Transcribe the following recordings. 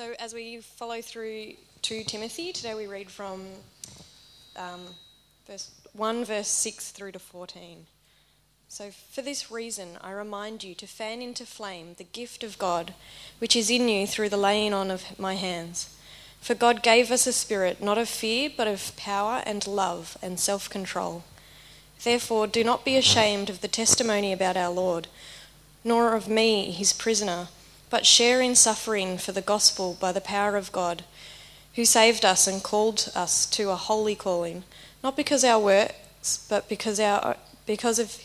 So, as we follow through to Timothy, today we read from um, verse 1, verse 6 through to 14. So, for this reason, I remind you to fan into flame the gift of God, which is in you through the laying on of my hands. For God gave us a spirit not of fear, but of power and love and self control. Therefore, do not be ashamed of the testimony about our Lord, nor of me, his prisoner, but share in suffering for the gospel by the power of God, who saved us and called us to a holy calling, not because our works, but because, our, because of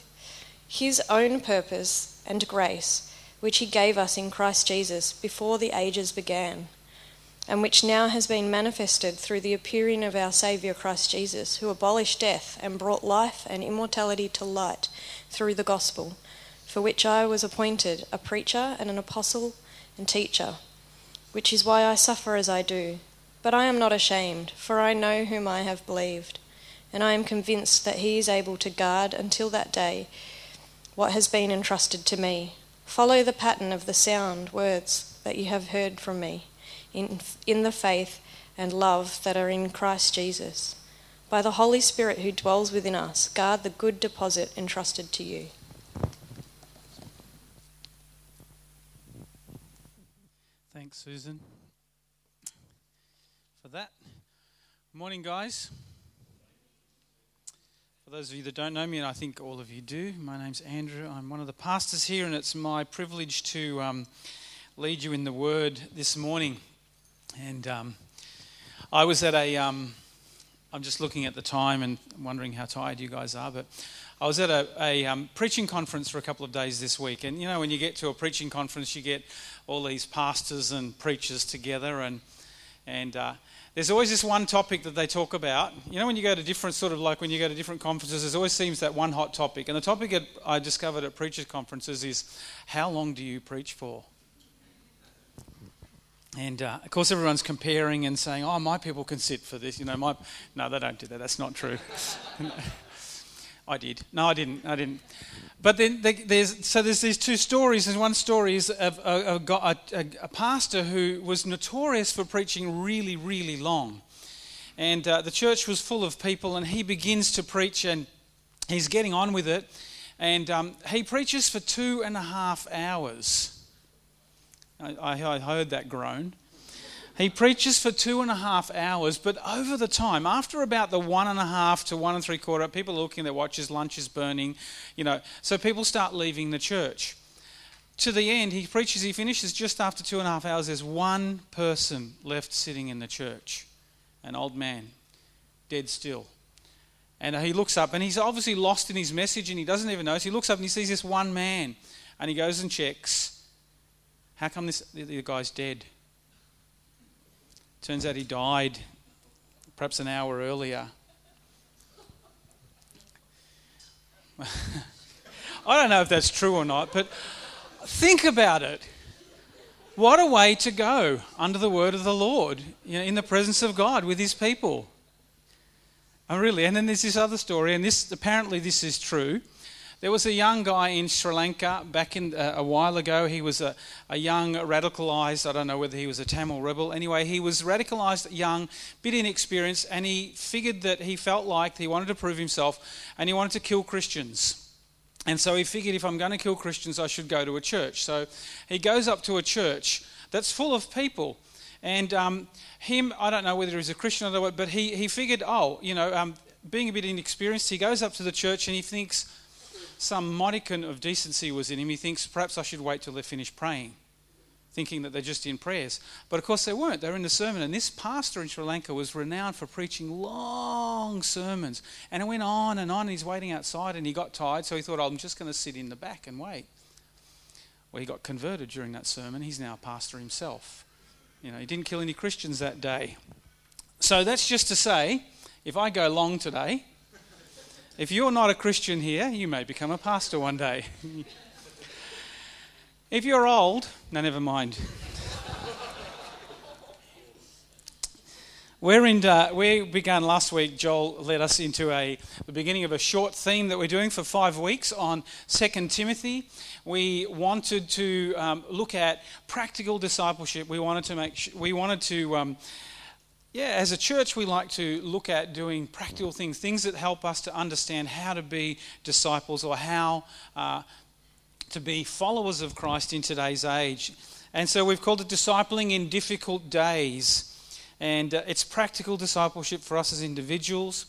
his own purpose and grace, which he gave us in Christ Jesus before the ages began, and which now has been manifested through the appearing of our Saviour Christ Jesus, who abolished death and brought life and immortality to light through the gospel, for which I was appointed a preacher and an apostle and teacher, which is why I suffer as I do. But I am not ashamed, for I know whom I have believed, and I am convinced that he is able to guard until that day what has been entrusted to me. Follow the pattern of the sound words that you have heard from me in, in the faith and love that are in Christ Jesus. By the Holy Spirit who dwells within us, guard the good deposit entrusted to you. Thanks, Susan, for that. Morning, guys. For those of you that don't know me, and I think all of you do, my name's Andrew. I'm one of the pastors here, and it's my privilege to um, lead you in the Word this morning. And um, I was at a, um, I'm just looking at the time and wondering how tired you guys are, but I was at a, a um, preaching conference for a couple of days this week. And you know, when you get to a preaching conference, you get all these pastors and preachers together, and and uh, there's always this one topic that they talk about. You know, when you go to different sort of like when you go to different conferences, there's always seems that one hot topic. And the topic that I discovered at preachers' conferences is how long do you preach for? And uh, of course, everyone's comparing and saying, "Oh, my people can sit for this." You know, my no, they don't do that. That's not true. I did. No, I didn't. I didn't. But then there's so there's these two stories, and one story is of a, a, a, a pastor who was notorious for preaching really, really long, and uh, the church was full of people, and he begins to preach, and he's getting on with it, and um, he preaches for two and a half hours. I, I heard that groan. He preaches for two and a half hours, but over the time, after about the one and a half to one and three quarter, people are looking at their watches, lunch is burning, you know, so people start leaving the church. To the end, he preaches, he finishes just after two and a half hours. There's one person left sitting in the church, an old man, dead still. And he looks up, and he's obviously lost in his message, and he doesn't even notice. He looks up and he sees this one man, and he goes and checks. How come this the guy's dead? Turns out he died perhaps an hour earlier. I don't know if that's true or not, but think about it. What a way to go under the word of the Lord, you know, in the presence of God with his people. Oh, really? And then there's this other story, and this apparently this is true. There was a young guy in Sri Lanka back in uh, a while ago. He was a, a young radicalized, I don't know whether he was a Tamil rebel. Anyway, he was radicalized young, bit inexperienced, and he figured that he felt like he wanted to prove himself and he wanted to kill Christians. And so he figured if I'm going to kill Christians, I should go to a church. So he goes up to a church that's full of people. And um, him, I don't know whether he's a Christian or not, but he, he figured, oh, you know, um, being a bit inexperienced, he goes up to the church and he thinks, some modicum of decency was in him. He thinks perhaps I should wait till they finish praying, thinking that they're just in prayers. But of course they weren't. They were in the sermon. And this pastor in Sri Lanka was renowned for preaching long sermons. And it went on and on. And he's waiting outside and he got tired. So he thought, I'm just going to sit in the back and wait. Well, he got converted during that sermon. He's now a pastor himself. You know, he didn't kill any Christians that day. So that's just to say, if I go long today, if you're not a Christian here, you may become a pastor one day. if you're old, no, never mind. We're in, uh, we began last week, Joel led us into a, the beginning of a short theme that we're doing for five weeks on 2 Timothy. We wanted to um, look at practical discipleship. We wanted to make, we wanted to, um, yeah, as a church, we like to look at doing practical things, things that help us to understand how to be disciples or how uh, to be followers of Christ in today's age. And so we've called it Discipling in Difficult Days. And uh, it's practical discipleship for us as individuals,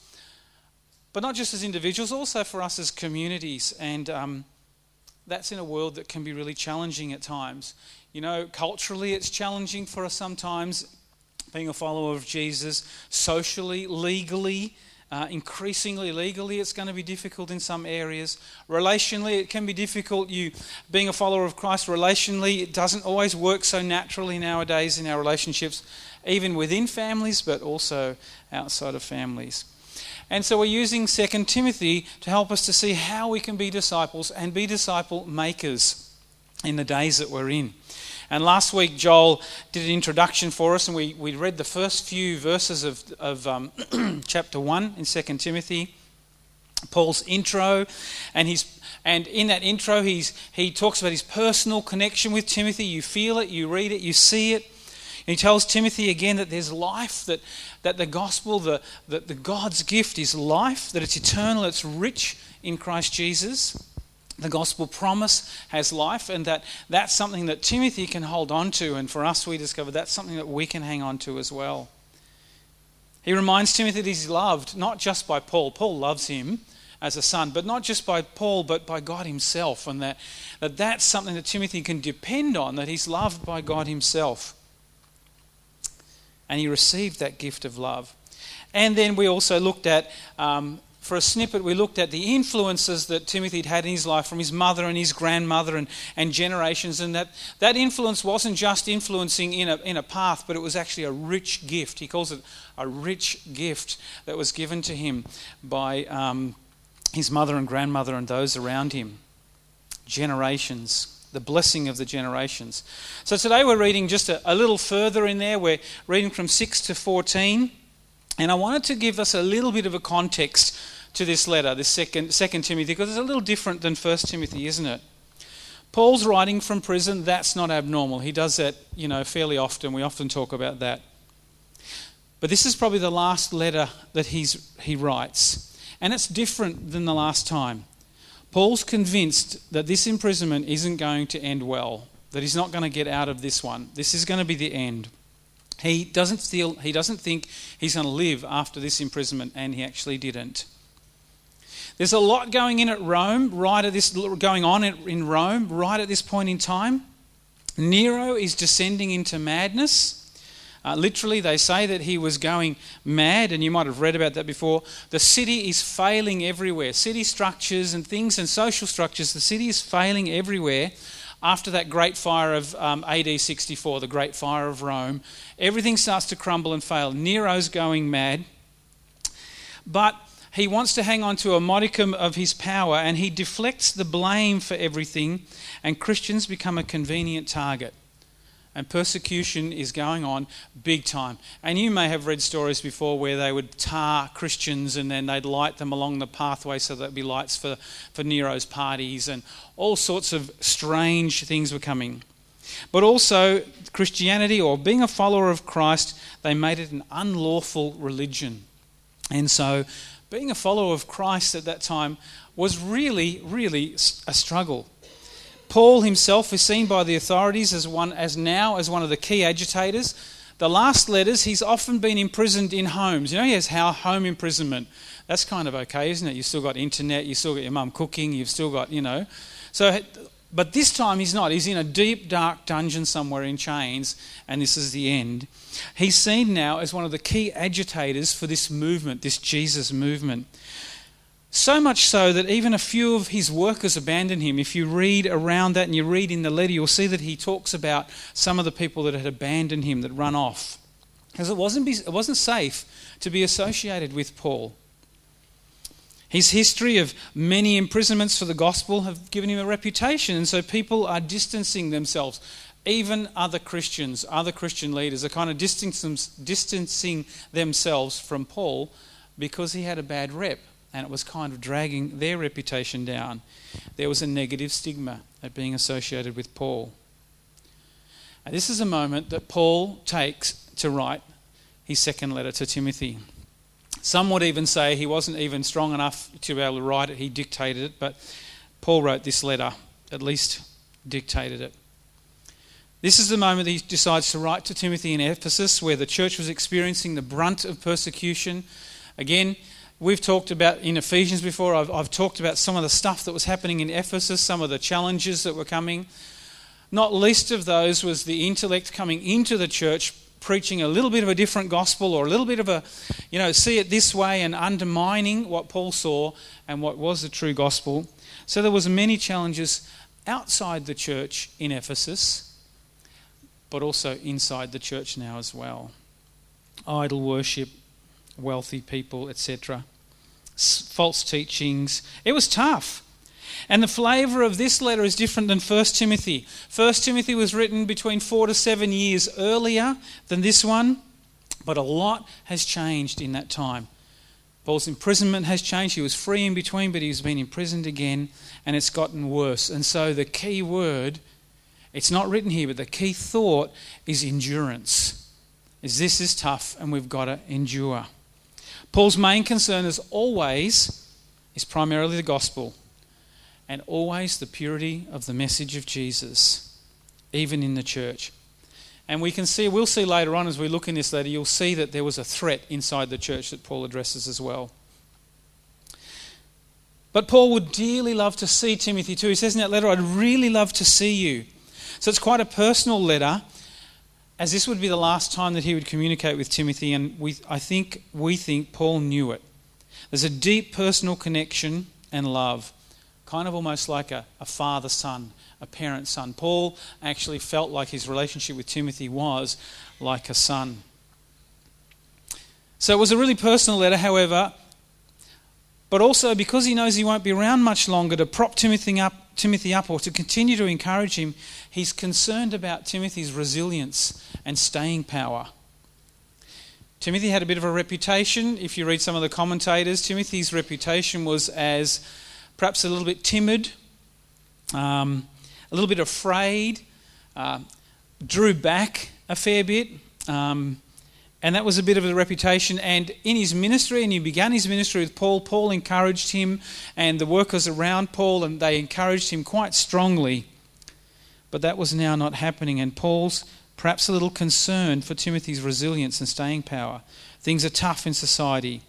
but not just as individuals, also for us as communities. And um, that's in a world that can be really challenging at times. You know, culturally, it's challenging for us sometimes being a follower of Jesus, socially, legally. Uh, increasingly legally, it's going to be difficult in some areas. Relationally, it can be difficult. You being a follower of Christ, relationally, it doesn't always work so naturally nowadays in our relationships even within families, but also outside of families. And so we're using 2 Timothy to help us to see how we can be disciples and be disciple makers in the days that we're in. And last week, Joel did an introduction for us, and we, we read the first few verses of, of um, chapter 1 in 2 Timothy. Paul's intro, and he's and in that intro, he's, he talks about his personal connection with Timothy. You feel it, you read it, you see it. And he tells Timothy again that there's life, that, that the gospel, the, that the God's gift is life, that it's eternal, it's rich in Christ Jesus. The gospel promise has life, and that that's something that Timothy can hold on to. And for us, we discover that's something that we can hang on to as well. He reminds Timothy that he's loved not just by Paul, Paul loves him as a son, but not just by Paul, but by God Himself, and that, that that's something that Timothy can depend on, that he's loved by God Himself and he received that gift of love. And then we also looked at, um, for a snippet, we looked at the influences that Timothy had had in his life from his mother and his grandmother and, and generations, and that that influence wasn't just influencing in a, in a path, but it was actually a rich gift. He calls it a rich gift that was given to him by um, his mother and grandmother and those around him. Generations the blessing of the generations. So today we're reading just a, a, little further in there. We're reading from 6 to 14. And I wanted to give us a little bit of a context to this letter, this second, second Timothy, because it's a little different than First Timothy, isn't it? Paul's writing from prison, that's not abnormal. He does that, you know, fairly often. We often talk about that. But this is probably the last letter that he's, he writes. And it's different than the last time. Paul's convinced that this imprisonment isn't going to end well, that he's not going to get out of this one. This is going to be the end. He doesn't feel he doesn't think he's going to live after this imprisonment, and he actually didn't. There's a lot going in at Rome, right at this going on in Rome, right at this point in time. Nero is descending into madness. Uh, literally, they say that he was going mad, and you might have read about that before. The city is failing everywhere. City structures and things and social structures, the city is failing everywhere after that great fire of um, AD 64, the great fire of Rome. Everything starts to crumble and fail. Nero's going mad. But he wants to hang on to a modicum of his power and he deflects the blame for everything, and Christians become a convenient target and persecution is going on big time. And you may have read stories before where they would tar Christians and then they'd light them along the pathway so there'd be lights for, for Nero's parties, and all sorts of strange things were coming. But also, Christianity or being a follower of Christ, they made it an unlawful religion. And so, being a follower of Christ at that time was really, really a struggle. Paul himself is seen by the authorities as one as now as one of the key agitators. The last letters, he's often been imprisoned in homes. You know, he has how home imprisonment. That's kind of okay, isn't it? You've still got internet, you've still got your mum cooking, you've still got, you know. So, but this time he's not. He's in a deep, dark dungeon somewhere in chains, and this is the end. He's seen now as one of the key agitators for this movement, this Jesus movement. So much so that even a few of his workers abandoned him. If you read around that and you read in the letter, you'll see that he talks about some of the people that had abandoned him, that run off. Because it wasn't, it wasn't safe to be associated with Paul. His history of many imprisonments for the gospel have given him a reputation, and so people are distancing themselves. even other Christians, other Christian leaders, are kind of distancing themselves from Paul because he had a bad rep and it was kind of dragging their reputation down. There was a negative stigma at being associated with Paul. And this is a moment that Paul takes to write his second letter to Timothy. Some would even say he wasn't even strong enough to be able to write it, he dictated it, but Paul wrote this letter, at least dictated it. This is the moment he decides to write to Timothy in Ephesus, where the church was experiencing the brunt of persecution. Again, we've talked about in Ephesians before, I've, I've, talked about some of the stuff that was happening in Ephesus, some of the challenges that were coming. Not least of those was the intellect coming into the church, preaching a little bit of a different gospel or a little bit of a, you know, see it this way and undermining what Paul saw and what was the true gospel. So there was many challenges outside the church in Ephesus but also inside the church now as well. Idol worship, wealthy people, etc. False teachings. It was tough. And the flavour of this letter is different than 1 Timothy. 1 Timothy was written between four to seven years earlier than this one, but a lot has changed in that time. Paul's imprisonment has changed. He was free in between, but he's been imprisoned again, and it's gotten worse. And so the key word it's not written here, but the key thought is endurance. Is this is tough and we've got to endure. Paul's main concern is always is primarily the gospel and always the purity of the message of Jesus, even in the church. And we can see, we'll see later on as we look in this letter, you'll see that there was a threat inside the church that Paul addresses as well. But Paul would dearly love to see Timothy too. He says in that letter, I'd really love to see you. So it's quite a personal letter, as this would be the last time that he would communicate with Timothy, and we, I think we think Paul knew it. There's a deep personal connection and love, kind of almost like a, a father son, a parent son. Paul actually felt like his relationship with Timothy was like a son. So it was a really personal letter, however, but also because he knows he won't be around much longer to prop Timothy up, Timothy up or to continue to encourage him, he's concerned about Timothy's resilience and staying power. Timothy had a bit of a reputation. If you read some of the commentators, Timothy's reputation was as perhaps a little bit timid, um, a little bit afraid, uh, drew back a fair bit. Um, and that was a bit of a reputation. And in his ministry, and he began his ministry with Paul, Paul encouraged him and the workers around Paul, and they encouraged him quite strongly. But that was now not happening, and Paul's perhaps a little concerned for Timothy's resilience and staying power. Things are tough in society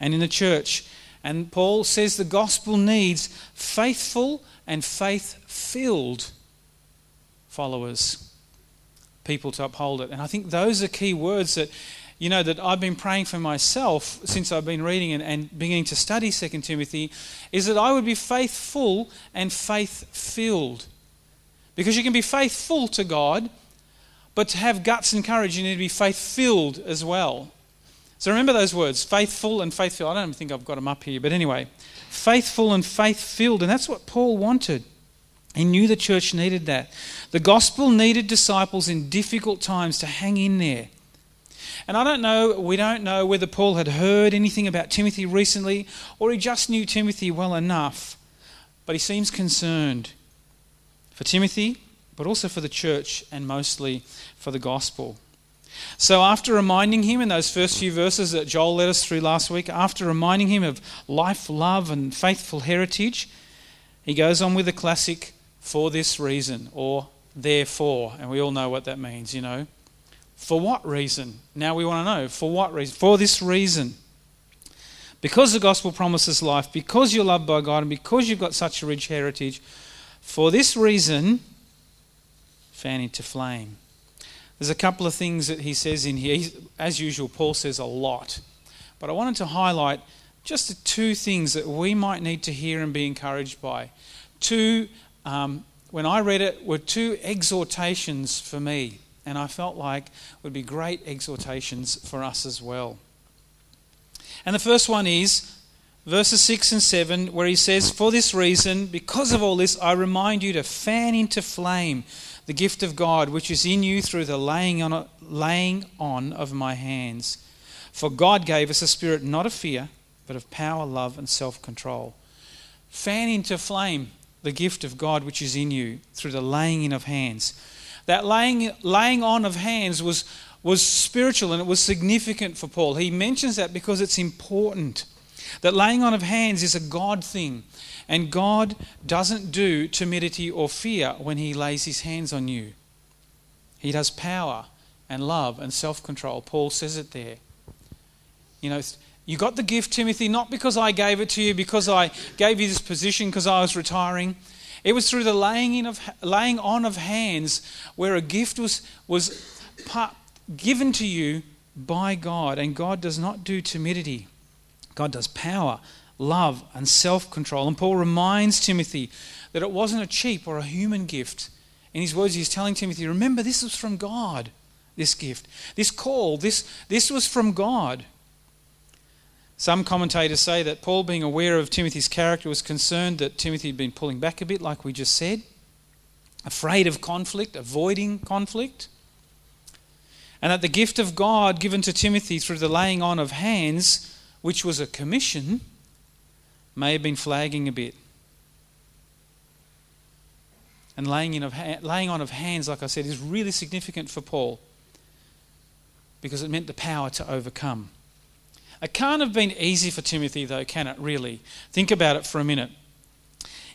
and in the church. And Paul says the gospel needs faithful and faith filled followers people to uphold it. And I think those are key words that, you know, that I've been praying for myself since I've been reading and, and beginning to study 2 Timothy, is that I would be faithful and faith filled. Because you can be faithful to God, but to have guts and courage, you need to be faith filled as well. So remember those words faithful and faith filled. I don't think I've got them up here, but anyway, faithful and faith filled. And that's what Paul wanted. He knew the church needed that. The gospel needed disciples in difficult times to hang in there. And I don't know, we don't know whether Paul had heard anything about Timothy recently or he just knew Timothy well enough, but he seems concerned for Timothy, but also for the church and mostly for the gospel. So, after reminding him in those first few verses that Joel led us through last week, after reminding him of life, love, and faithful heritage, he goes on with the classic for this reason or therefore. And we all know what that means, you know. For what reason? Now we want to know. For what reason? For this reason. Because the gospel promises life, because you're loved by God, and because you've got such a rich heritage, for this reason, fan into flame. There's a couple of things that he says in here. as usual, Paul says a lot. But I wanted to highlight just the two things that we might need to hear and be encouraged by. Two um, when I read it, were two exhortations for me, and I felt like would be great exhortations for us as well. And the first one is verses 6 and 7, where he says, For this reason, because of all this, I remind you to fan into flame the gift of God which is in you through the laying on, laying on of my hands. For God gave us a spirit not of fear, but of power, love, and self control. Fan into flame the gift of God which is in you through the laying in of hands. That laying, laying on of hands was, was spiritual and it was significant for Paul. He mentions that because it's important. That laying on of hands is a God thing. And God doesn't do timidity or fear when He lays His hands on you. He does power and love and self control. Paul says it there. You know, you got the gift, Timothy, not because I gave it to you, because I gave you this position because I was retiring. It was through the laying, in of, laying on of hands where a gift was, was given to you by God. And God does not do timidity, God does power, love, and self control. And Paul reminds Timothy that it wasn't a cheap or a human gift. In his words, he's telling Timothy, remember, this was from God, this gift. This call, this, this was from God. Some commentators say that Paul, being aware of Timothy's character, was concerned that Timothy had been pulling back a bit, like we just said, afraid of conflict, avoiding conflict. And that the gift of God given to Timothy through the laying on of hands, which was a commission, may have been flagging a bit. And laying, in of laying on of hands, like I said, is really significant for Paul because it meant the power to overcome. It can't have been easy for Timothy, though, can it, really? Think about it for a minute.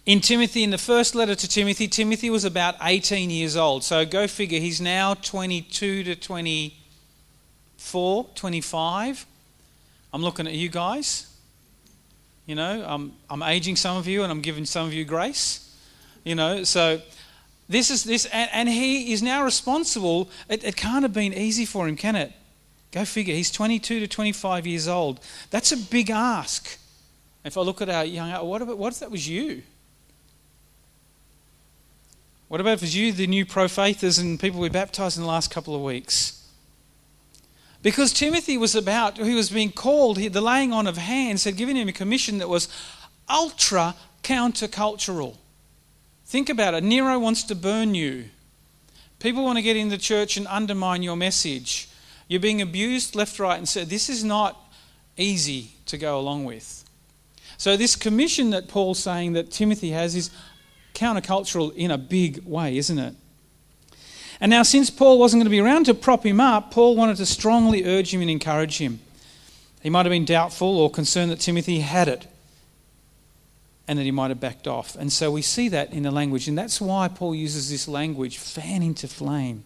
In Timothy, in the first letter to Timothy, Timothy was about 18 years old. So go figure, he's now 22 to 24, 25. I'm looking at you guys. You know, I'm, I'm aging some of you and I'm giving some of you grace. You know, so this is this, and, and he is now responsible. It, it can't have been easy for him, can it? Go figure, he's 22 to 25 years old. That's a big ask. If I look at our young, what, about, what if that was you? What about if it was you, the new pro faithers, and people we baptized in the last couple of weeks? Because Timothy was about, he was being called, the laying on of hands had given him a commission that was ultra countercultural. Think about it. Nero wants to burn you. People want to get in the church and undermine your message. You're being abused left, right, and center. This is not easy to go along with. So, this commission that Paul's saying that Timothy has is countercultural in a big way, isn't it? And now, since Paul wasn't going to be around to prop him up, Paul wanted to strongly urge him and encourage him. He might have been doubtful or concerned that Timothy had it and that he might have backed off. And so we see that in the language. And that's why Paul uses this language fan into flame.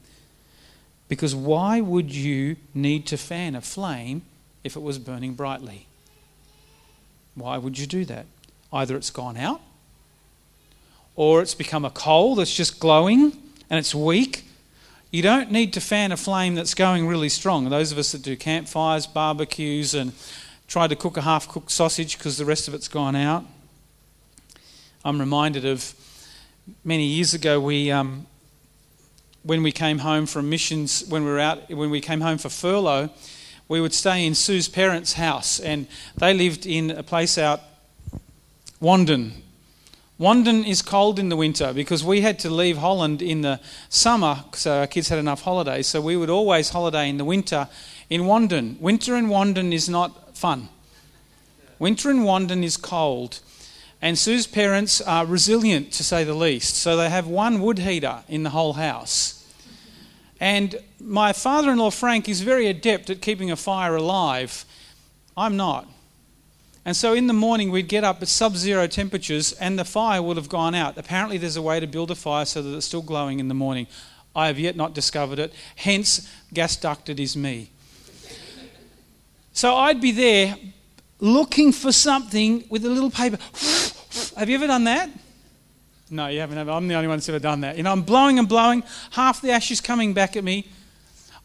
Because why would you need to fan a flame if it was burning brightly? Why would you do that? Either it's gone out, or it's become a coal that's just glowing and it's weak. You don't need to fan a flame that's going really strong. Those of us that do campfires, barbecues, and try to cook a half cooked sausage because the rest of it's gone out. I'm reminded of many years ago, we, um, when we came home from missions, when we were out, when we came home for furlough, we would stay in Sue's parents' house, and they lived in a place out Wandon. Wandon is cold in the winter because we had to leave Holland in the summer, so our kids had enough holidays. So we would always holiday in the winter in Wandon. Winter in Wandon is not fun. Winter in Wandon is cold. And Sue's parents are resilient, to say the least. So they have one wood heater in the whole house. And my father in law, Frank, is very adept at keeping a fire alive. I'm not. And so in the morning, we'd get up at sub zero temperatures and the fire would have gone out. Apparently, there's a way to build a fire so that it's still glowing in the morning. I have yet not discovered it. Hence, gas ducted is me. So I'd be there looking for something with a little paper. Have you ever done that? No, you haven't. I'm the only one that's ever done that. You know, I'm blowing and blowing, half the ash is coming back at me.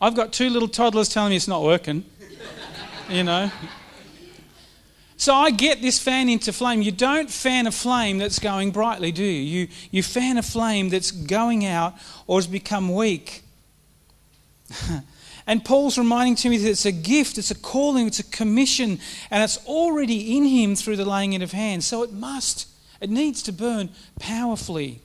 I've got two little toddlers telling me it's not working. you know. So I get this fan into flame. You don't fan a flame that's going brightly, do you? You, you fan a flame that's going out or has become weak. And Paul's reminding Timothy that it's a gift, it's a calling, it's a commission, and it's already in him through the laying in of hands. So it must, it needs to burn powerfully.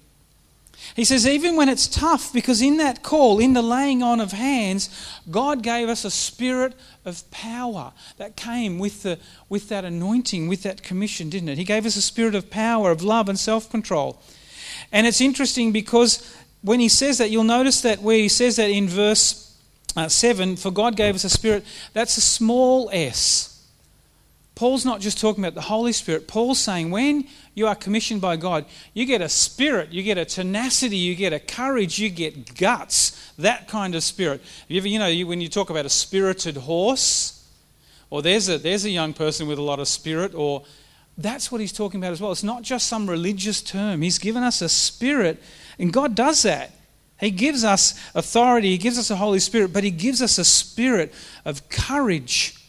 He says, even when it's tough, because in that call, in the laying on of hands, God gave us a spirit of power that came with, the, with that anointing, with that commission, didn't it? He gave us a spirit of power, of love, and self control. And it's interesting because when he says that, you'll notice that where he says that in verse uh, 7, for God gave us a spirit, that's a small s. Paul's not just talking about the Holy Spirit. Paul's saying when you are commissioned by God, you get a spirit, you get a tenacity, you get a courage, you get guts, that kind of spirit. You ever, you know, you, when you talk about a spirited horse, or there's a, there's a young person with a lot of spirit, or that's what he's talking about as well. It's not just some religious term. He's given us a spirit, and God does that. He gives us authority, He gives us a Holy Spirit, but He gives us a spirit of courage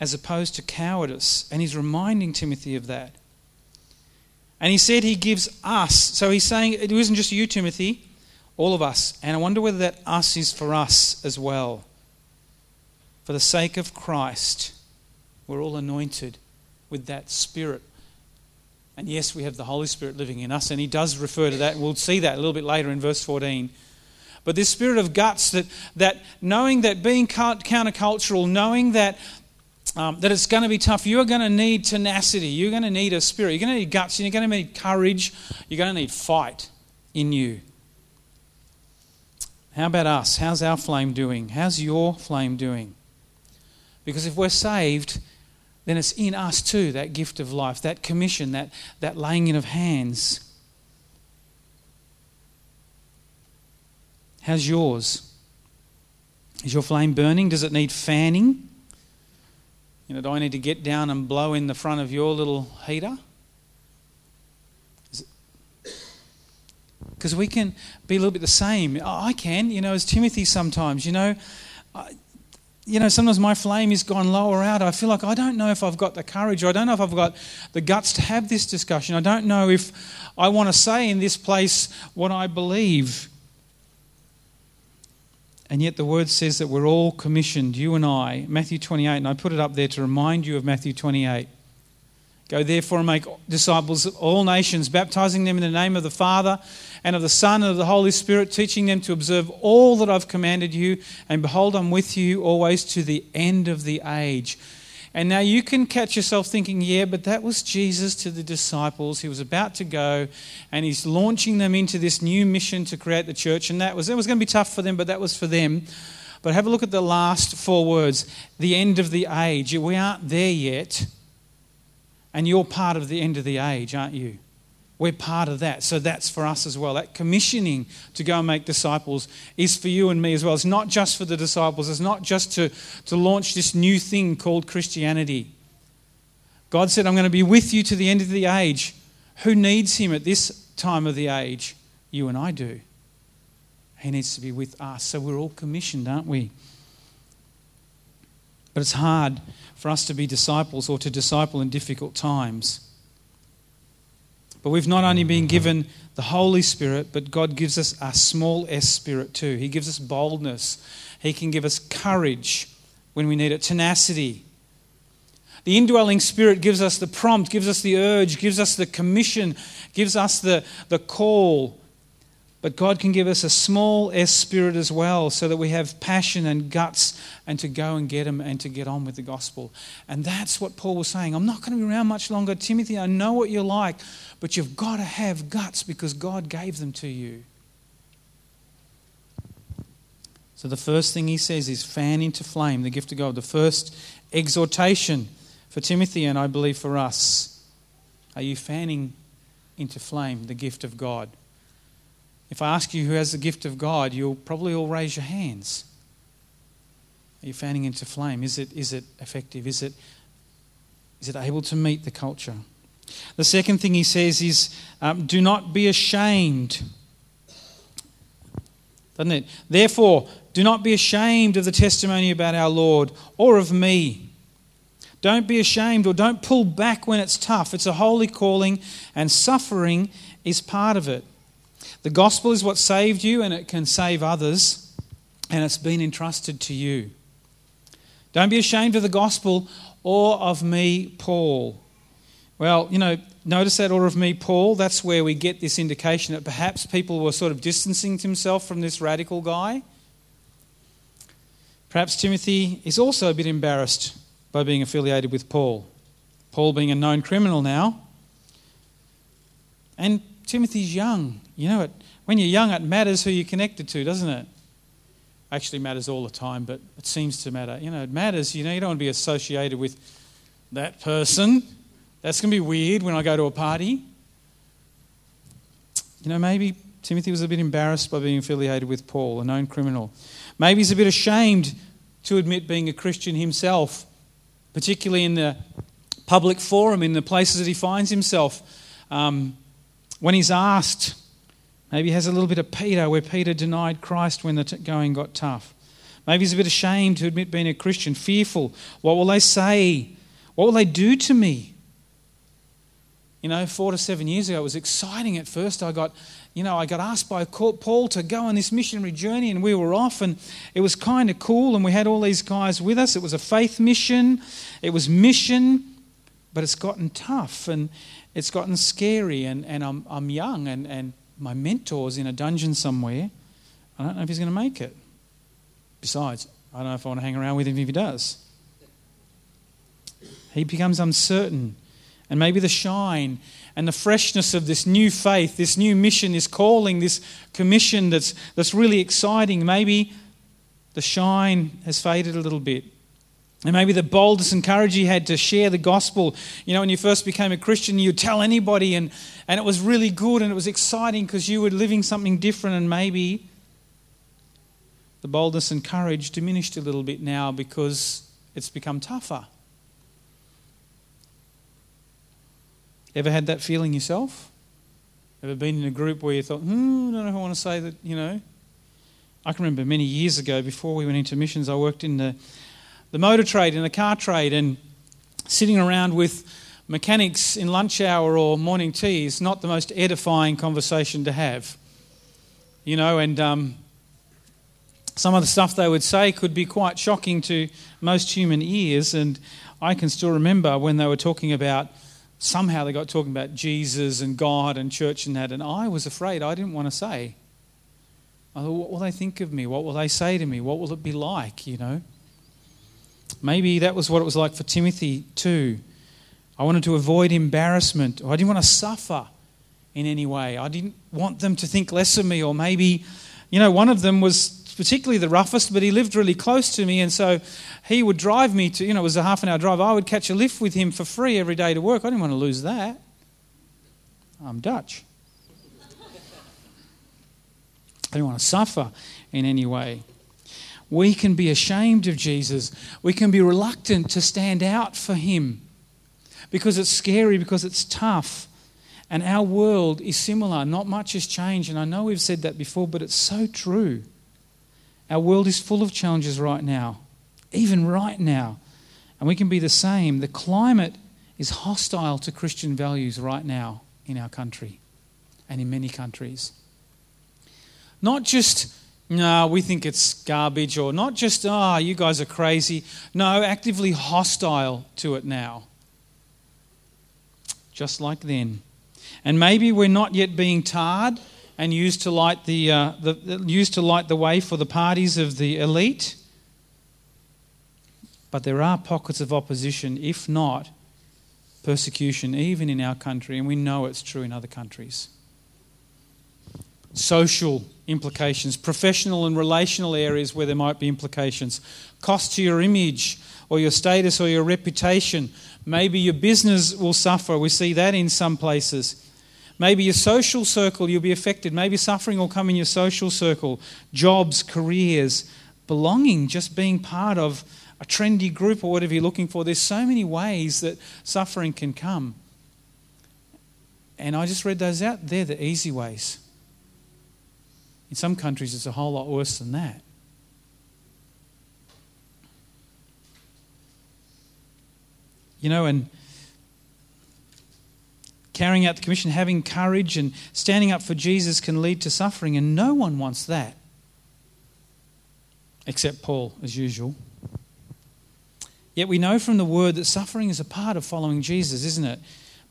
as opposed to cowardice. And He's reminding Timothy of that. And He said He gives us, so He's saying it isn't just you, Timothy, all of us. And I wonder whether that us is for us as well. For the sake of Christ, we're all anointed with that Spirit. And yes, we have the Holy Spirit living in us, and he does refer to that. We'll see that a little bit later in verse 14. But this spirit of guts, that, that knowing that being countercultural, knowing that, um, that it's going to be tough, you're going to need tenacity. You're going to need a spirit. You're going to need guts. You're going to need courage. You're going to need fight in you. How about us? How's our flame doing? How's your flame doing? Because if we're saved, then it's in us too, that gift of life, that commission, that, that laying in of hands. How's yours? Is your flame burning? Does it need fanning? You know, do I need to get down and blow in the front of your little heater? Because we can be a little bit the same. I can, you know, as Timothy sometimes, you know, you know, sometimes my flame has gone lower out. I feel like I don't know if I've got the courage, or I don't know if I've got the guts to have this discussion. I don't know if I want to say in this place what I believe. And yet the word says that we're all commissioned, you and I. Matthew 28, and I put it up there to remind you of Matthew 28. Go therefore and make disciples of all nations, baptizing them in the name of the Father and of the Son and of the Holy Spirit, teaching them to observe all that I've commanded you. And behold, I'm with you always to the end of the age. And now you can catch yourself thinking, yeah, but that was Jesus to the disciples. He was about to go and he's launching them into this new mission to create the church. And that was, it was going to be tough for them, but that was for them. But have a look at the last four words the end of the age. We aren't there yet. And you're part of the end of the age, aren't you? We're part of that. So that's for us as well. That commissioning to go and make disciples is for you and me as well. It's not just for the disciples, it's not just to, to launch this new thing called Christianity. God said, I'm going to be with you to the end of the age. Who needs Him at this time of the age? You and I do. He needs to be with us. So we're all commissioned, aren't we? But it's hard for us to be disciples or to disciple in difficult times. But we've not only been given the Holy Spirit, but God gives us a small s spirit too. He gives us boldness, He can give us courage when we need it, tenacity. The indwelling spirit gives us the prompt, gives us the urge, gives us the commission, gives us the, the call but God can give us a small S spirit as well so that we have passion and guts and to go and get them and to get on with the gospel. And that's what Paul was saying. I'm not going to be around much longer. Timothy, I know what you're like, but you've got to have guts because God gave them to you. So the first thing he says is fan into flame the gift of God. The first exhortation for Timothy and I believe for us. Are you fanning into flame the gift of God? If I ask you who has the gift of God, you'll probably all raise your hands. Are you fanning into flame? Is it, is it effective? Is it, is it able to meet the culture? The second thing he says is um, do not be ashamed. Doesn't it? Therefore, do not be ashamed of the testimony about our Lord or of me. Don't be ashamed or don't pull back when it's tough. It's a holy calling, and suffering is part of it. The gospel is what saved you and it can save others, and it's been entrusted to you. Don't be ashamed of the gospel or of me, Paul. Well, you know, notice that order of me, Paul. That's where we get this indication that perhaps people were sort of distancing themselves from this radical guy. Perhaps Timothy is also a bit embarrassed by being affiliated with Paul. Paul being a known criminal now. And Timothy's young. You know, it, when you're young, it matters who you're connected to, doesn't it? Actually, matters all the time, but it seems to matter. You know, it matters. You know, you don't want to be associated with that person. That's going to be weird when I go to a party. You know, maybe Timothy was a bit embarrassed by being affiliated with Paul, a known criminal. Maybe he's a bit ashamed to admit being a Christian himself, particularly in the public forum, in the places that he finds himself. Um, when he's asked, maybe he has a little bit of Peter, where Peter denied Christ when the t- going got tough. Maybe he's a bit ashamed to admit being a Christian, fearful. What will they say? What will they do to me? You know, four to seven years ago, it was exciting at first. I got, you know, I got asked by Paul to go on this missionary journey, and we were off, and it was kind of cool. And we had all these guys with us. It was a faith mission, it was mission, but it's gotten tough and it's gotten scary. And, and I'm, I'm young, and, and my mentor's in a dungeon somewhere. I don't know if he's going to make it. Besides, I don't know if I want to hang around with him if he does. He becomes uncertain and maybe the shine and the freshness of this new faith, this new mission, this calling, this commission that's, that's really exciting. Maybe the shine has faded a little bit. And maybe the boldness and courage you had to share the gospel. You know, when you first became a Christian, you'd tell anybody, and, and it was really good and it was exciting because you were living something different, and maybe the boldness and courage diminished a little bit now because it's become tougher. Ever had that feeling yourself? Ever been in a group where you thought, hmm, I don't know if I want to say that, you know? I can remember many years ago, before we went into missions, I worked in the, the motor trade, in the car trade, and sitting around with mechanics in lunch hour or morning tea is not the most edifying conversation to have. You know, and um, some of the stuff they would say could be quite shocking to most human ears. And I can still remember when they were talking about somehow they got talking about Jesus and God and church and that, and I was afraid I didn't want to say. I thought, what will they think of me? What will they say to me? What will it be like, you know? Maybe that was what it was like for Timothy too. I wanted to avoid embarrassment, I didn't want to suffer in any way. I didn't want them to think less of me, or maybe, you know, one of them was particularly the roughest, but he lived really close to me. And so he would drive me to, you know, it was a half an hour drive. I would catch a lift with him for free every day to work. I didn't want to lose that. I'm Dutch. I didn't want to suffer in any way. We can be ashamed of Jesus. We can be reluctant to stand out for him because it's scary, because it's tough. And our world is similar. Not much has changed. And I know we've said that before, but it's so true. Our world is full of challenges right now, even right now. And we can be the same. The climate is hostile to Christian values right now in our country and in many countries. Not just, no, we think it's garbage, or not just, ah, oh, you guys are crazy. No, actively hostile to it now. Just like then. And maybe we're not yet being tarred and used to light the, uh, the, used to light the way for the parties of the elite. But there are pockets of opposition, if not persecution, even in our country, and we know it's true in other countries. Social implications, professional and relational areas where there might be implications, cost to your image or your status or your reputation. Maybe your business will suffer. We see that in some places. Maybe your social circle, you'll be affected. Maybe suffering will come in your social circle, jobs, careers, belonging, just being part of a trendy group or whatever you're looking for. There's so many ways that suffering can come. And I just read those out. They're the easy ways. In some countries, it's a whole lot worse than that. You know, and carrying out the commission, having courage, and standing up for Jesus can lead to suffering, and no one wants that. Except Paul, as usual. Yet we know from the word that suffering is a part of following Jesus, isn't it?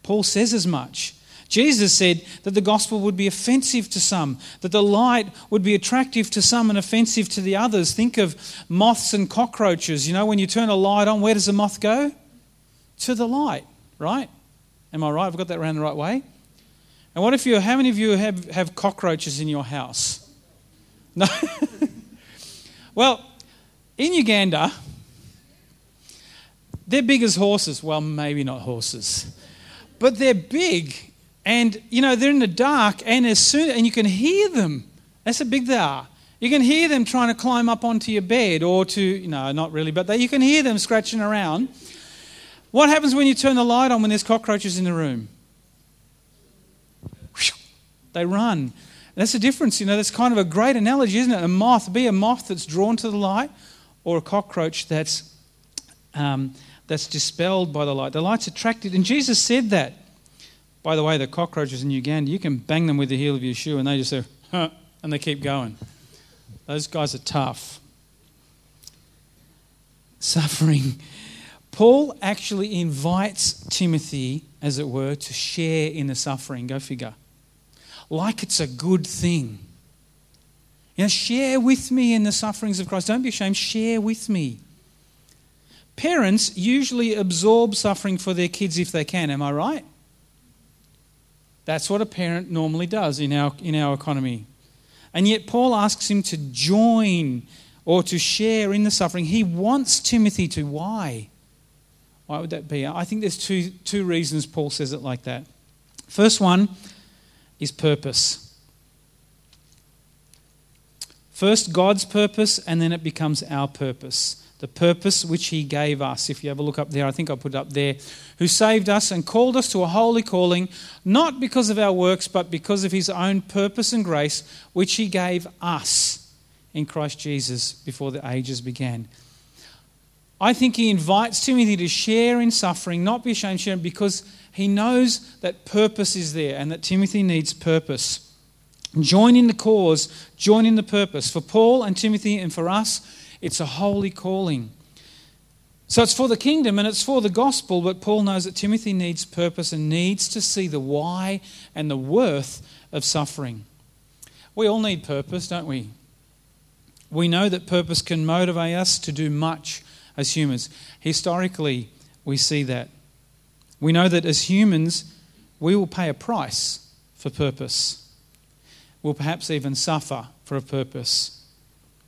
Paul says as much. Jesus said that the gospel would be offensive to some, that the light would be attractive to some and offensive to the others. Think of moths and cockroaches. You know, when you turn a light on, where does the moth go? To the light, right? Am I right? I've got that around the right way? And what if you, how many of you have, have cockroaches in your house? No? well, in Uganda, they're big as horses. Well, maybe not horses, but they're big. And, you know, they're in the dark, and as soon, and you can hear them. That's how big they are. You can hear them trying to climb up onto your bed or to, you know, not really, but they, you can hear them scratching around. What happens when you turn the light on when there's cockroaches in the room? They run. That's the difference. You know, that's kind of a great analogy, isn't it? A moth, be a moth that's drawn to the light or a cockroach that's, um, that's dispelled by the light. The light's attracted. And Jesus said that. By the way, the cockroaches in Uganda, you can bang them with the heel of your shoe and they just say, huh, and they keep going. Those guys are tough. Suffering. Paul actually invites Timothy, as it were, to share in the suffering. Go figure like it's a good thing. You know, share with me in the sufferings of Christ. Don't be ashamed, share with me. Parents usually absorb suffering for their kids if they can, am I right? That's what a parent normally does in our, in our economy. And yet, Paul asks him to join or to share in the suffering. He wants Timothy to. Why? Why would that be? I think there's two, two reasons Paul says it like that. First one, is purpose. First, God's purpose, and then it becomes our purpose. The purpose which He gave us. If you have a look up there, I think I'll put it up there. Who saved us and called us to a holy calling, not because of our works, but because of His own purpose and grace, which He gave us in Christ Jesus before the ages began. I think He invites Timothy to share in suffering, not be ashamed, share because he knows that purpose is there and that Timothy needs purpose. Join in the cause, join in the purpose. For Paul and Timothy and for us, it's a holy calling. So it's for the kingdom and it's for the gospel, but Paul knows that Timothy needs purpose and needs to see the why and the worth of suffering. We all need purpose, don't we? We know that purpose can motivate us to do much as humans. Historically, we see that. We know that as humans, we will pay a price for purpose. We'll perhaps even suffer for a purpose.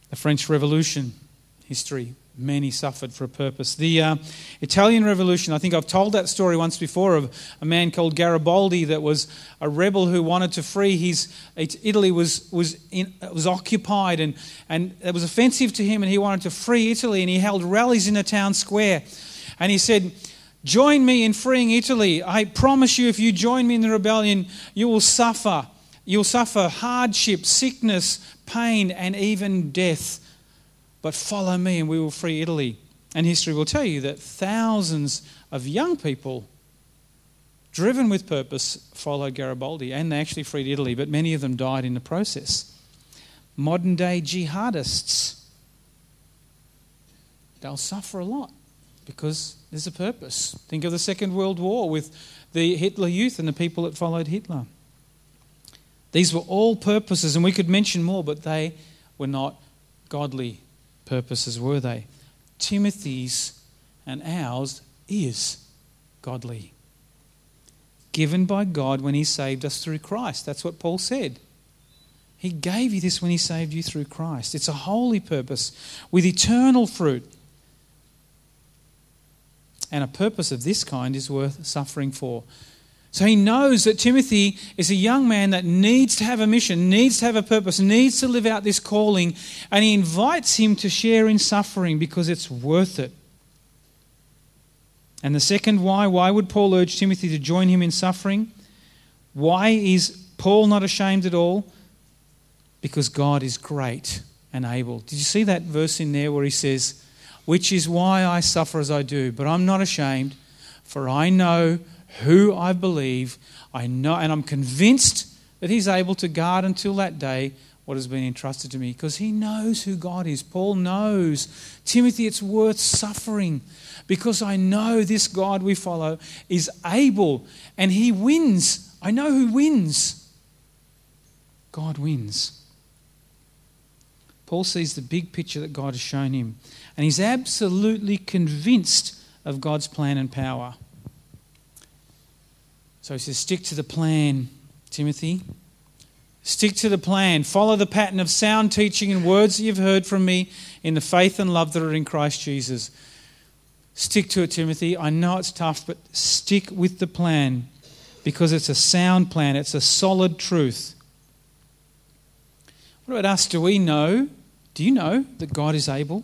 The French Revolution history, many suffered for a purpose. The uh, Italian Revolution, I think I've told that story once before of a man called Garibaldi that was a rebel who wanted to free his. Italy was, was, in, was occupied and, and it was offensive to him, and he wanted to free Italy, and he held rallies in the town square. And he said, Join me in freeing Italy. I promise you, if you join me in the rebellion, you will suffer. You'll suffer hardship, sickness, pain, and even death. But follow me, and we will free Italy. And history will tell you that thousands of young people, driven with purpose, followed Garibaldi, and they actually freed Italy, but many of them died in the process. Modern day jihadists, they'll suffer a lot because there's a purpose. Think of the Second World War with the Hitler Youth and the people that followed Hitler. These were all purposes, and we could mention more, but they were not godly purposes, were they? Timothy's and ours is godly. Given by God when He saved us through Christ. That's what Paul said. He gave you this when He saved you through Christ. It's a holy purpose with eternal fruit. And a purpose of this kind is worth suffering for. So he knows that Timothy is a young man that needs to have a mission, needs to have a purpose, needs to live out this calling, and he invites him to share in suffering because it's worth it. And the second why, why would Paul urge Timothy to join him in suffering? Why is Paul not ashamed at all? Because God is great and able. Did you see that verse in there where he says, which is why I suffer as I do. But I'm not ashamed, for I know who I believe. I know, and I'm convinced that He's able to guard until that day what has been entrusted to me because he knows who God is. Paul knows. Timothy, it's worth suffering because I know this God we follow is able and he wins. I know who wins. God wins. Paul sees the big picture that God has shown him and he's absolutely convinced of God's plan and power. So he says, Stick to the plan, Timothy. Stick to the plan. Follow the pattern of sound teaching and words that you've heard from me in the faith and love that are in Christ Jesus. Stick to it, Timothy. I know it's tough, but stick with the plan because it's a sound plan, it's a solid truth. What about us? Do we know? Do you know that God is able?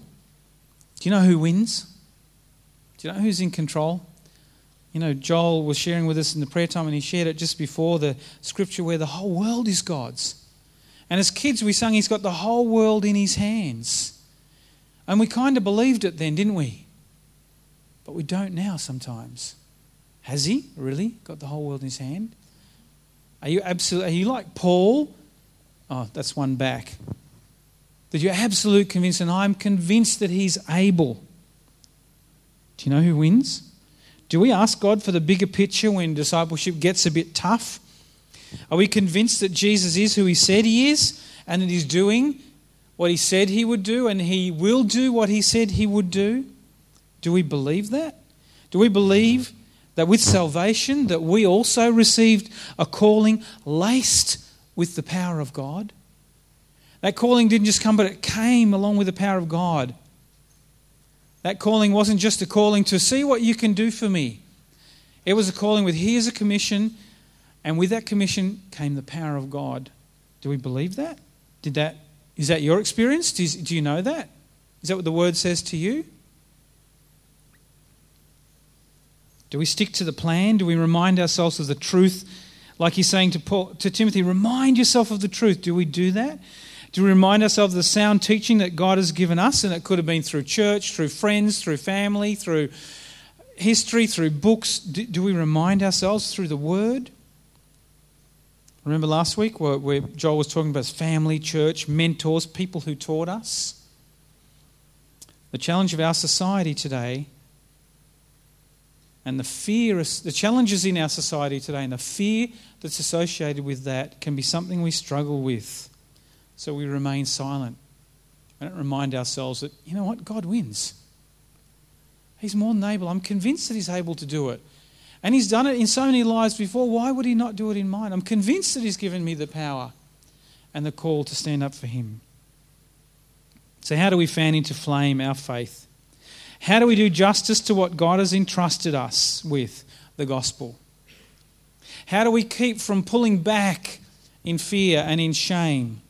Do you know who wins? Do you know who's in control? You know, Joel was sharing with us in the prayer time, and he shared it just before the scripture where the whole world is God's. And as kids, we sung, He's got the whole world in His hands. And we kind of believed it then, didn't we? But we don't now sometimes. Has He really got the whole world in His hand? Are you absolutely, are you like Paul? Oh, that's one back. That you're absolutely convinced, and I'm convinced that He's able. Do you know who wins? Do we ask God for the bigger picture when discipleship gets a bit tough? Are we convinced that Jesus is who he said he is and that he's doing what he said he would do and he will do what he said he would do? Do we believe that? Do we believe that with salvation that we also received a calling laced with the power of God? That calling didn't just come, but it came along with the power of God. That calling wasn't just a calling to see what you can do for me. It was a calling with here's a commission, and with that commission came the power of God. Do we believe that? Did that is that your experience? Do you, know that? Is that what the word says to you? Do we stick to the plan? Do we remind ourselves of the truth? Like he's saying to, Paul, to Timothy, remind yourself of the truth. Do we do that? To remind ourselves of the sound teaching that God has given us, and it could have been through church, through friends, through family, through history, through books. Do, do we remind ourselves through the Word? Remember last week where, where Joel was talking about family, church, mentors, people who taught us? The challenge of our society today and the fear, the challenges in our society today and the fear that's associated with that can be something we struggle with. So we remain silent and remind ourselves that, you know what, God wins. He's more than able. I'm convinced that He's able to do it. And He's done it in so many lives before. Why would He not do it in mine? I'm convinced that He's given me the power and the call to stand up for Him. So, how do we fan into flame our faith? How do we do justice to what God has entrusted us with, the gospel? How do we keep from pulling back in fear and in shame?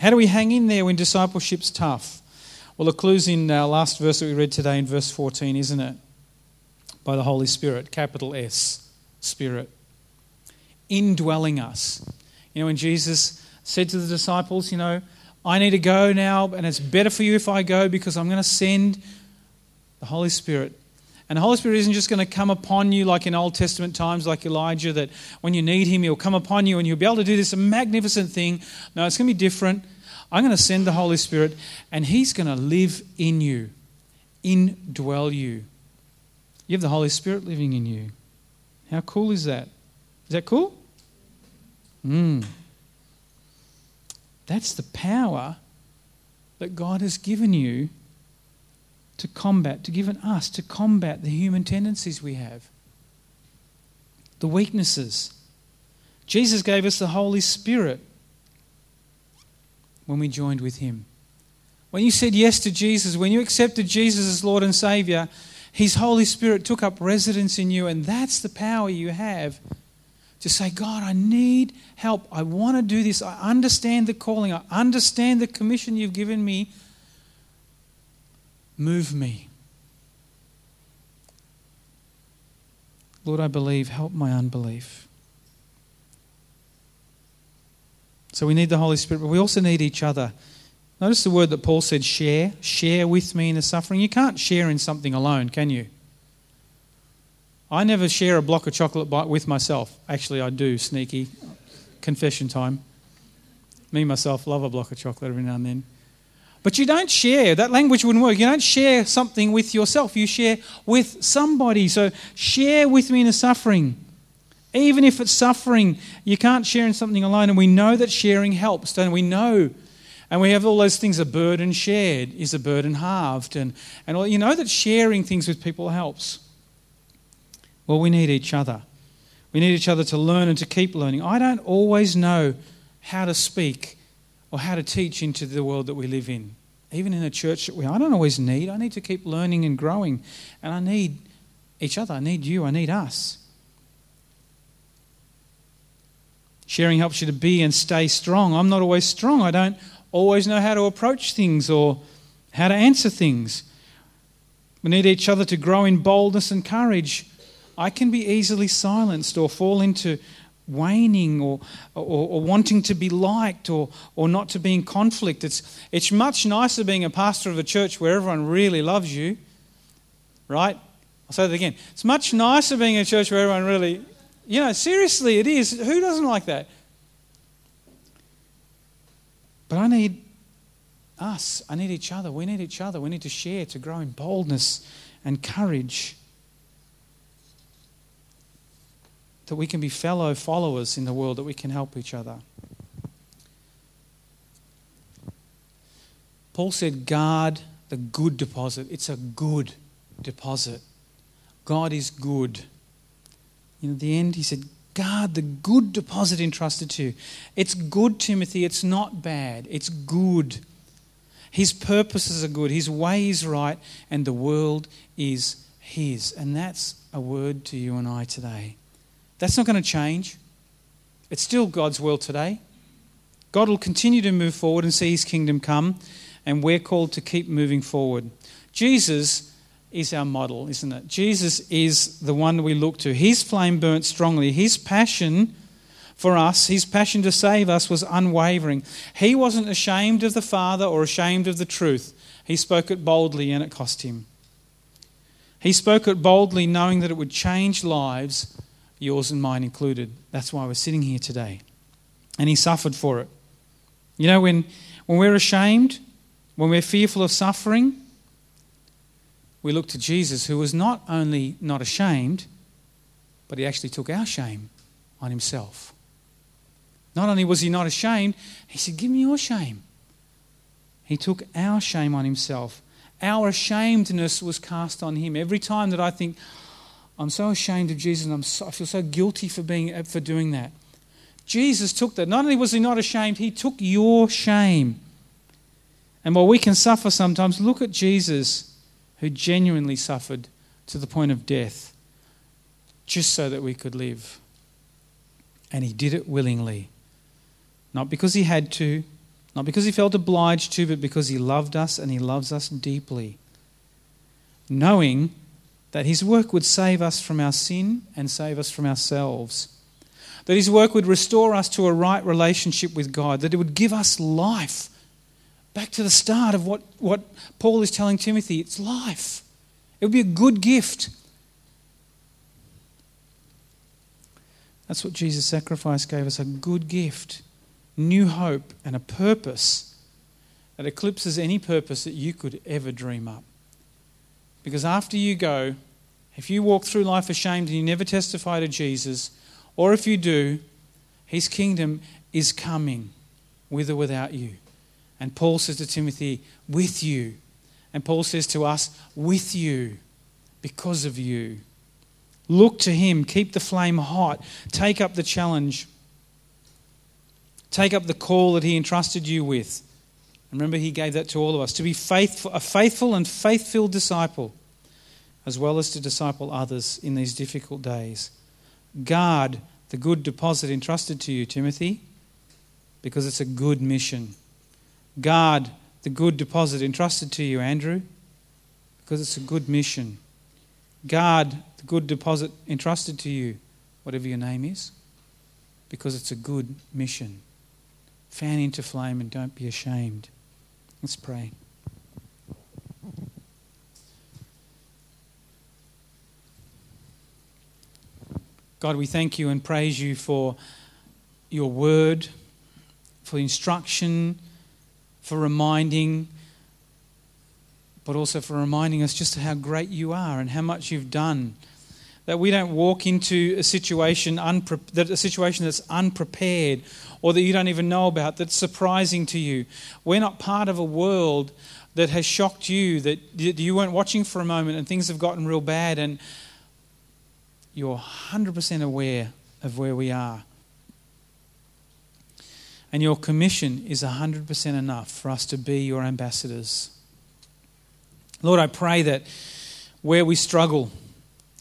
How do we hang in there when discipleship's tough? Well, the clue's in our last verse that we read today in verse 14, isn't it? By the Holy Spirit, capital S, Spirit, indwelling us. You know, when Jesus said to the disciples, you know, I need to go now, and it's better for you if I go because I'm going to send the Holy Spirit. And the Holy Spirit isn't just going to come upon you like in Old Testament times, like Elijah, that when you need Him, He'll come upon you and you'll be able to do this magnificent thing. No, it's going to be different. I'm going to send the Holy Spirit, and He's going to live in you, indwell you. You have the Holy Spirit living in you. How cool is that? Is that cool? Mm. That's the power that God has given you to combat, to given us to combat the human tendencies we have, the weaknesses. Jesus gave us the Holy Spirit when we joined with Him. When you said yes to Jesus, when you accepted Jesus as Lord and Savior, His Holy Spirit took up residence in you, and that's the power you have to say, God, I need help. I want to do this. I understand the calling. I understand the commission you've given me Move me. Lord, I believe. Help my unbelief. So we need the Holy Spirit, but we also need each other. Notice the word that Paul said share. Share with me in the suffering. You can't share in something alone, can you? I never share a block of chocolate bite with myself. Actually, I do, sneaky. Confession time. Me, myself, love a block of chocolate every now and then. But you don't share. That language wouldn't work. You don't share something with yourself. You share with somebody. So share with me in the suffering. Even if it's suffering, you can't share in something alone. And we know that sharing helps, don't we? Know. And we have all those things a burden shared is a burden halved. And, and all, you know that sharing things with people helps. Well, we need each other. We need each other to learn and to keep learning. I don't always know how to speak or how to teach into the world that we live in. Even in a church that we I don't always need. I need to keep learning and growing. And I need each other. I need you. I need us. Sharing helps you to be and stay strong. I'm not always strong. I don't always know how to approach things or how to answer things. We need each other to grow in boldness and courage. I can be easily silenced or fall into waning or, or, or, wanting to be liked or, or not to be in conflict. It's, it's much nicer being a pastor of a church where everyone really loves you, right? I'll say that again. It's much nicer being in a church where everyone really, you know, seriously, it is. Who doesn't like that? But I need us. I need each other. We need each other. We need to share to grow in boldness and courage. That we can be fellow followers in the world, that we can help each other. Paul said, guard the good deposit. It's a good deposit. God is good. Know, the end, he said, guard the good deposit entrusted to you. It's good, Timothy. It's not bad. It's good. His purposes are good. His way is right. And the world is His. And that's a word to you and I today. That's not going to change. It's still God's will today. God will continue to move forward and see His kingdom come. And we're called to keep moving forward. Jesus is our model, isn't it? Jesus is the one we look to. His flame burnt strongly. His passion for us, his passion to save us, was unwavering. He wasn't ashamed of the Father or ashamed of the truth. He spoke it boldly, and it cost him. He spoke it boldly, knowing that it would change lives, yours and mine included. That's why we're sitting here today. And he suffered for it. You know, when, when we're ashamed, when we're fearful of suffering, we look to Jesus, who was not only not ashamed, but he actually took our shame on himself. Not only was he not ashamed, he said, Give me your shame. He took our shame on himself. Our ashamedness was cast on him. Every time that I think, I'm so ashamed of Jesus and I'm so, I feel so guilty for, being, for doing that. Jesus took that. Not only was he not ashamed, he took your shame. And while we can suffer sometimes, look at Jesus who genuinely suffered to the point of death just so that we could live. And he did it willingly. Not because he had to, not because he felt obliged to, but because he loved us and he loves us deeply. Knowing that his work would save us from our sin and save us from ourselves. That his work would restore us to a right relationship with God. That it would give us life Back to the start of what, what Paul is telling Timothy it's life. It would be a good gift. That's what Jesus' sacrifice gave us a good gift, new hope, and a purpose that eclipses any purpose that you could ever dream up. Because after you go, if you walk through life ashamed and you never testify to Jesus, or if you do, his kingdom is coming with or without you. And Paul says to Timothy, with you. And Paul says to us, with you, because of you. Look to him, keep the flame hot, take up the challenge, take up the call that he entrusted you with. Remember, he gave that to all of us to be faithful, a faithful and faith filled disciple, as well as to disciple others in these difficult days. Guard the good deposit entrusted to you, Timothy, because it's a good mission. Guard the good deposit entrusted to you, Andrew, because it's a good mission. Guard the good deposit entrusted to you, whatever your name is, because it's a good mission. Fan into flame and don't be ashamed. Let's pray. God, we thank you and praise you for your word for instruction, for reminding, but also for reminding us just how great you are and how much you've done. That we don't walk into a situation, unpre- that a situation that's unprepared or that you don't even know about, that's surprising to you. We're not part of a world that has shocked you, that you weren't watching for a moment and things have gotten real bad, and you're 100% aware of where we are. And your commission is 100% enough for us to be your ambassadors. Lord, I pray that where we struggle,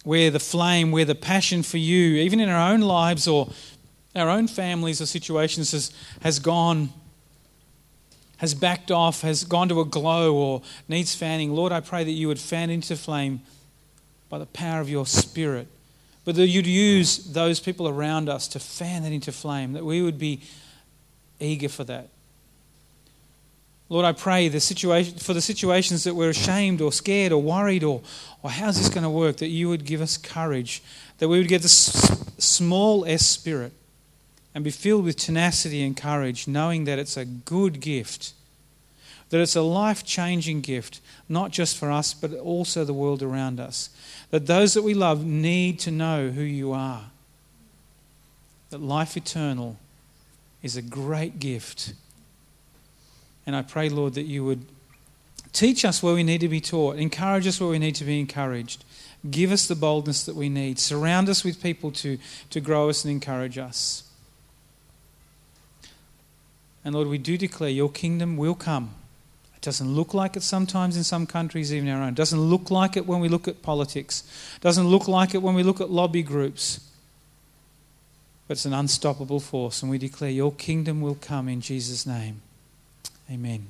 where the flame, where the passion for you, even in our own lives or our own families or situations, has, has gone, has backed off, has gone to a glow or needs fanning, Lord, I pray that you would fan into flame by the power of your Spirit. But that you'd use those people around us to fan that into flame, that we would be eager for that. Lord, I pray the situation, for the situations that we're ashamed or scared or worried or, or how's this going to work, that you would give us courage, that we would get this small s spirit and be filled with tenacity and courage, knowing that it's a good gift, that it's a life changing gift, not just for us, but also the world around us. That those that we love need to know who you are. That life eternal is a great gift. And I pray, Lord, that you would teach us where we need to be taught, encourage us where we need to be encouraged, give us the boldness that we need, surround us with people to, to grow us and encourage us. And Lord, we do declare your kingdom will come. It doesn't look like it sometimes in some countries, even our own. It doesn't look like it when we look at politics. It doesn't look like it when we look at lobby groups. But it's an unstoppable force, and we declare your kingdom will come in Jesus' name. Amen.